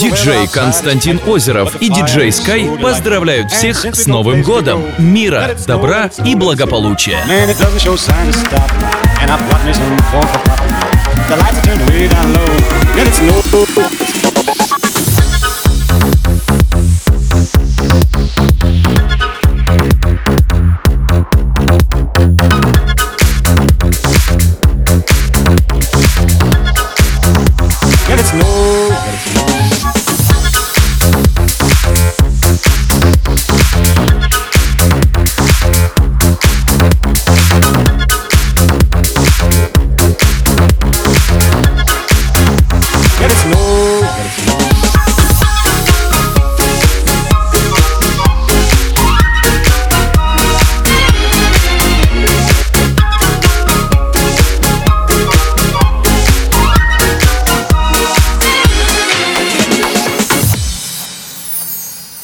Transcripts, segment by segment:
Диджей Константин Озеров и диджей Скай поздравляют всех с Новым годом! Мира, добра и благополучия! Man, it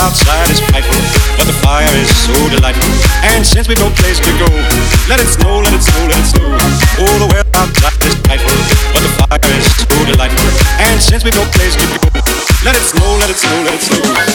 outside is frightful, but the fire is so delightful. And since we've no place to go, let it snow, let it snow, let it snow. Oh, the weather outside is frightful, but the fire is so delightful. And since we've no place to go, let it snow, let it snow, let it snow.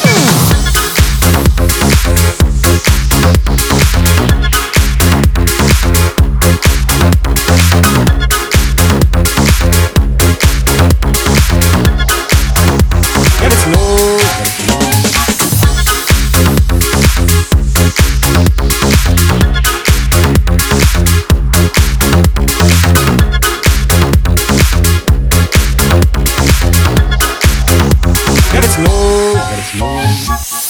Oh.